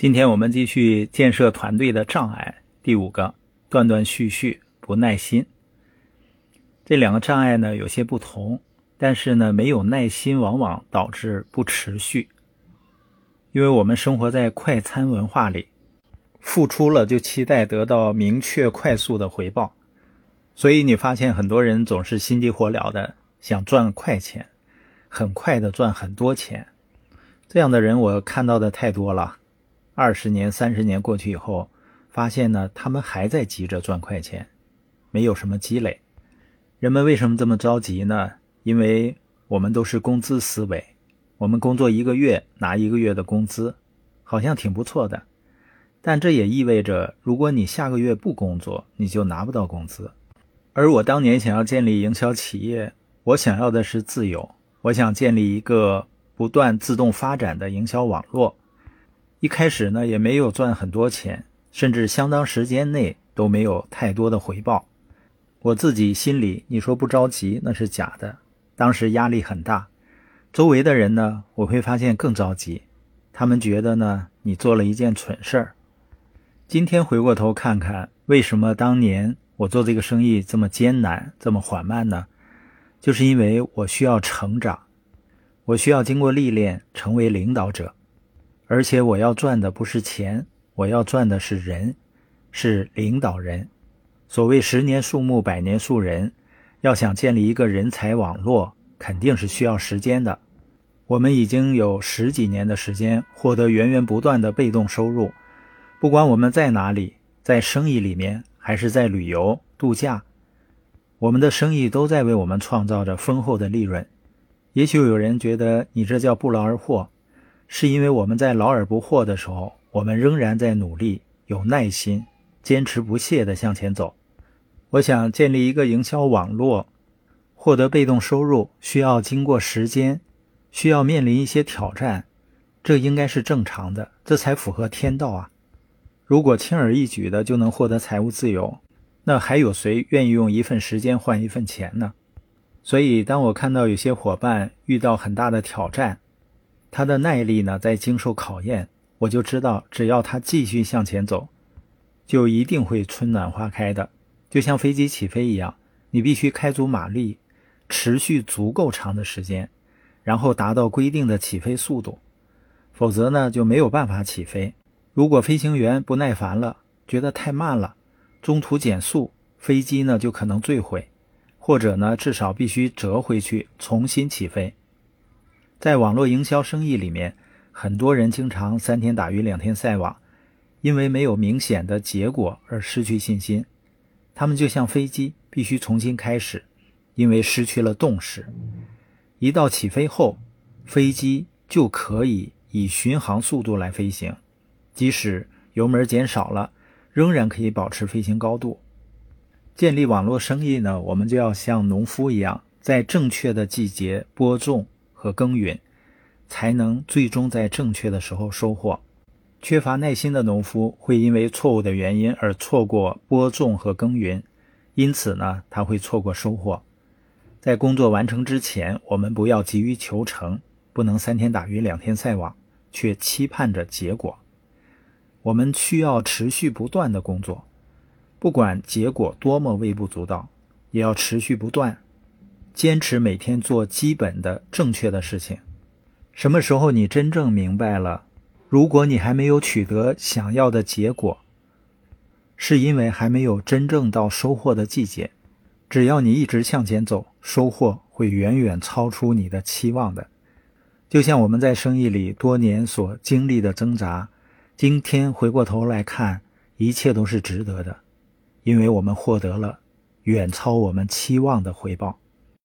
今天我们继续建设团队的障碍。第五个，断断续续，不耐心。这两个障碍呢有些不同，但是呢，没有耐心往往导致不持续。因为我们生活在快餐文化里，付出了就期待得到明确快速的回报，所以你发现很多人总是心急火燎的想赚快钱，很快的赚很多钱。这样的人我看到的太多了。二十年、三十年过去以后，发现呢，他们还在急着赚快钱，没有什么积累。人们为什么这么着急呢？因为我们都是工资思维，我们工作一个月拿一个月的工资，好像挺不错的。但这也意味着，如果你下个月不工作，你就拿不到工资。而我当年想要建立营销企业，我想要的是自由，我想建立一个不断自动发展的营销网络。一开始呢，也没有赚很多钱，甚至相当时间内都没有太多的回报。我自己心里，你说不着急那是假的。当时压力很大，周围的人呢，我会发现更着急。他们觉得呢，你做了一件蠢事儿。今天回过头看看，为什么当年我做这个生意这么艰难、这么缓慢呢？就是因为我需要成长，我需要经过历练，成为领导者。而且我要赚的不是钱，我要赚的是人，是领导人。所谓十年树木，百年树人，要想建立一个人才网络，肯定是需要时间的。我们已经有十几年的时间，获得源源不断的被动收入。不管我们在哪里，在生意里面，还是在旅游度假，我们的生意都在为我们创造着丰厚的利润。也许有人觉得你这叫不劳而获。是因为我们在劳而不获的时候，我们仍然在努力，有耐心，坚持不懈地向前走。我想建立一个营销网络，获得被动收入需要经过时间，需要面临一些挑战，这应该是正常的，这才符合天道啊！如果轻而易举的就能获得财务自由，那还有谁愿意用一份时间换一份钱呢？所以，当我看到有些伙伴遇到很大的挑战，他的耐力呢，在经受考验，我就知道，只要他继续向前走，就一定会春暖花开的。就像飞机起飞一样，你必须开足马力，持续足够长的时间，然后达到规定的起飞速度，否则呢，就没有办法起飞。如果飞行员不耐烦了，觉得太慢了，中途减速，飞机呢就可能坠毁，或者呢，至少必须折回去重新起飞。在网络营销生意里面，很多人经常三天打鱼两天晒网，因为没有明显的结果而失去信心。他们就像飞机，必须重新开始，因为失去了动势。一到起飞后，飞机就可以以巡航速度来飞行，即使油门减少了，仍然可以保持飞行高度。建立网络生意呢，我们就要像农夫一样，在正确的季节播种。和耕耘，才能最终在正确的时候收获。缺乏耐心的农夫会因为错误的原因而错过播种和耕耘，因此呢，他会错过收获。在工作完成之前，我们不要急于求成，不能三天打鱼两天晒网，却期盼着结果。我们需要持续不断的工作，不管结果多么微不足道，也要持续不断。坚持每天做基本的正确的事情。什么时候你真正明白了？如果你还没有取得想要的结果，是因为还没有真正到收获的季节。只要你一直向前走，收获会远远超出你的期望的。就像我们在生意里多年所经历的挣扎，今天回过头来看，一切都是值得的，因为我们获得了远超我们期望的回报。